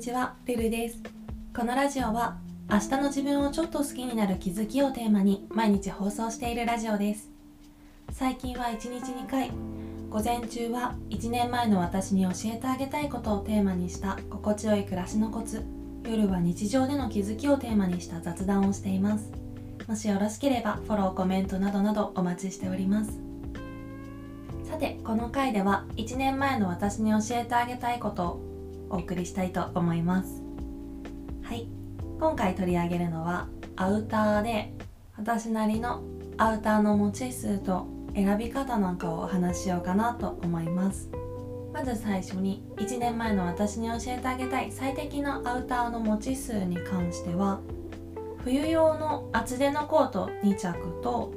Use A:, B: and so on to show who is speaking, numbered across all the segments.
A: にちは、ルルです。このラジオは明日の自分をちょっと好きになる気づきをテーマに毎日放送しているラジオです。最近は1日2回、午前中は1年前の私に教えてあげたいことをテーマにした心地よい暮らしのコツ、夜は日常での気づきをテーマにした雑談をしています。もしよろしければフォロー、コメントなどなどお待ちしております。さて、この回では1年前の私に教えてあげたいことをお送りしたいと思います。はい。今回取り上げるのはアウターで私なりのアウターの持ち数と選び方なんかをお話しようかなと思います。まず最初に1年前の私に教えてあげたい最適なアウターの持ち数に関しては冬用の厚手のコート2着と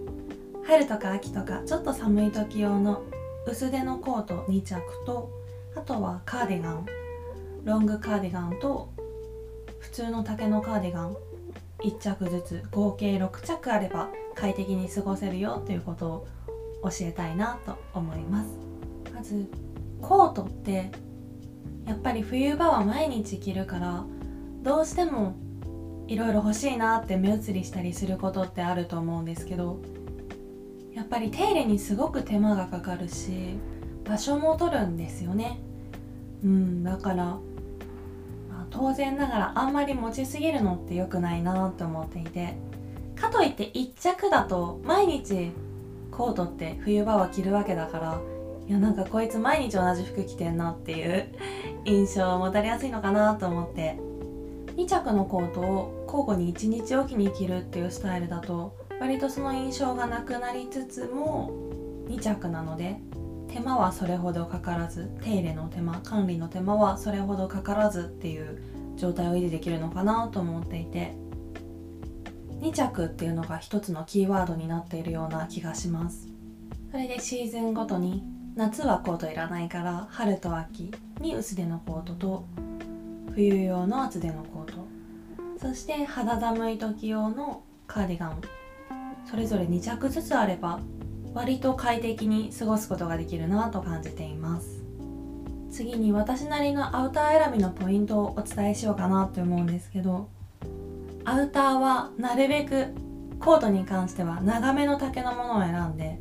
A: 春とか秋とかちょっと寒い時用の薄手のコート2着とあとはカーディガン。ロングカーディガンと普通の丈のカーディガン1着ずつ合計6着あれば快適に過ごせるよということを教えたいなと思います。まずコートってやっぱり冬場は毎日着るからどうしてもいろいろ欲しいなって目移りしたりすることってあると思うんですけどやっぱり手入れにすごく手間がかかるし場所も取るんですよね。うんだから、当然ながらあんまり持ちすぎるのって良くないなって思っていてかといって1着だと毎日コートって冬場は着るわけだからいやなんかこいつ毎日同じ服着てんなっていう印象を持たれやすいのかなと思って2着のコートを交互に1日おきに着るっていうスタイルだと割とその印象がなくなりつつも2着なので手間はそれほどかからず手入れの手間管理の手間はそれほどかからずっていう状態を維持できるのかなと思っていて2着っていうのが一つのキーワードになっているような気がします。それでシーズンごとに夏はコートいらないから春と秋に薄手のコートと冬用の厚手のコート。そして肌寒い時用のカーディガン。それぞれ2着ずつあれば割と快適に過ごすことができるなと感じています。次に私なりのアウター選びのポイントをお伝えしようかなって思うんですけどアウターはなるべくコートに関しては長めの丈のものを選んで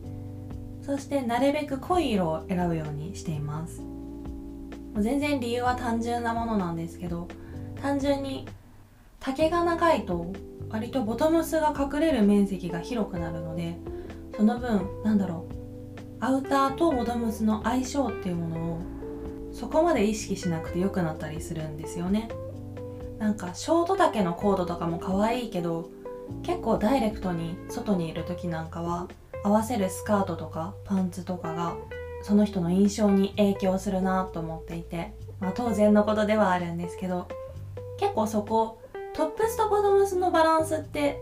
A: そしてなるべく濃い色を選ぶようにしています。全然理由は単純なものなんですけど単純に丈が長いと割とボトムスが隠れる面積が広くなるのでその分なんだろうアウターとボトムスの相性っていうものをそこまで意識しなくて良くなったりするんですよね。なんかショート丈のコードとかも可愛いけど結構ダイレクトに外にいる時なんかは合わせるスカートとかパンツとかがその人の印象に影響するなと思っていて、まあ、当然のことではあるんですけど結構そこトップスとボトムスのバランスって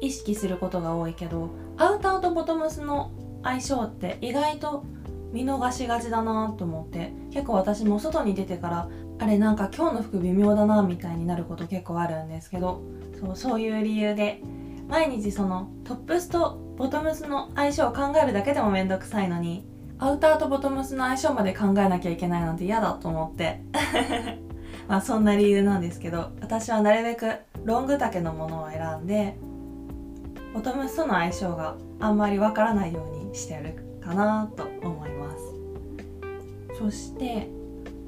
A: 意識することが多いけどアウターとボトムスの相性って意外と見逃しがちだなと思って結構私も外に出てからあれなんか今日の服微妙だなみたいになること結構あるんですけどそうそういう理由で毎日そのトップスとボトムスの相性を考えるだけでもめんどくさいのにアウターとボトムスの相性まで考えなきゃいけないなんて嫌だと思って。まあそんな理由なんですけど私はなるべくロング丈のものを選んでボトムスとの相性があんまりわからないようにしてるかなと思います。そして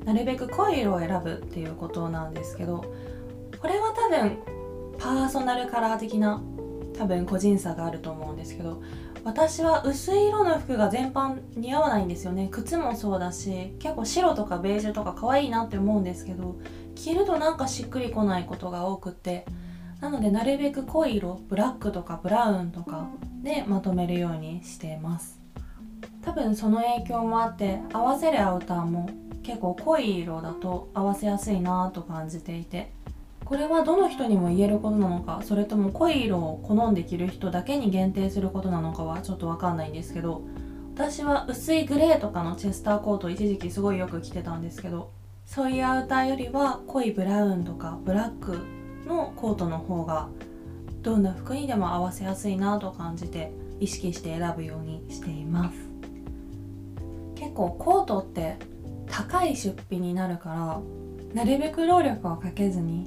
A: なるべく濃い色を選ぶっていうことなんですけどこれは多分パーソナルカラー的な多分個人差があると思うんですけど私は薄い色の服が全般似合わないんですよね。靴もそうだし結構白とかベージュとか可愛いなって思うんですけど着るとなんかしっくりこないことが多くってなのでなるべく濃い色ブラックとかブラウンとかでまとめるようにしています。多分その影響もあって合わせるアウターも結構濃い色だと合わせやすいなと感じていてこれはどの人にも言えることなのかそれとも濃い色を好んで着る人だけに限定することなのかはちょっとわかんないんですけど私は薄いグレーとかのチェスターコート一時期すごいよく着てたんですけどそういうアウターよりは濃いブラウンとかブラックのコートの方がどんな服にでも合わせやすいなと感じて意識して選ぶようにしています。結構コートって高い出費になるからなるべく労力をかけずに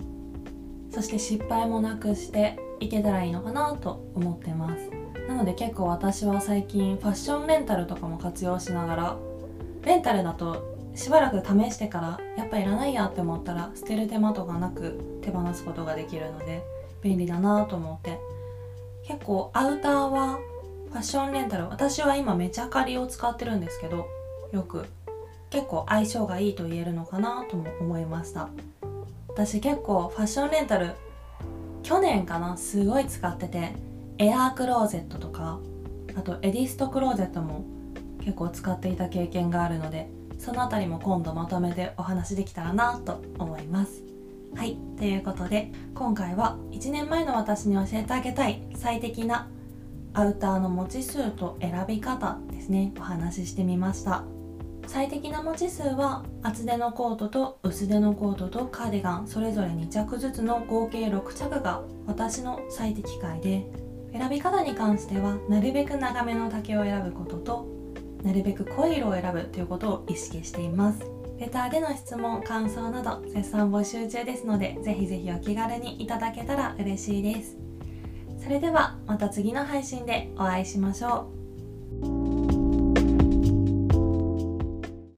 A: そして失敗もなくしていけたらいいのかなと思ってます。なので結構私は最近ファッションレンタルとかも活用しながらレンタルだとしばらく試してからやっぱいらないやって思ったら捨てる手間とかなく手放すことができるので便利だなと思って。結構アウターはファッションレンタル私は今めちゃカリを使ってるんですけどよく。結構相性がいいと言えるのかなとも思いました。私結構ファッションレンタル去年かなすごい使っててエアークローゼットとかあとエディストクローゼットも結構使っていた経験があるのでその辺りも今度まとめてお話できたらなと思います。はいということで今回は1年前の私に教えてあげたい最適なアウターの持ち数と選び方ですね。お話ししてみました。最適な持ち数は厚手のコートと薄手のコートとカーディガンそれぞれ2着ずつの合計6着が私の最適解で選び方に関してはなるべく長めの丈を選ぶこととなるべく濃い色を選ぶということを意識しています。レターでの質問感想など絶賛募集中ですのでぜひぜひお気軽にいただけたら嬉しいです。それではまた次の配信でお会いしましょう。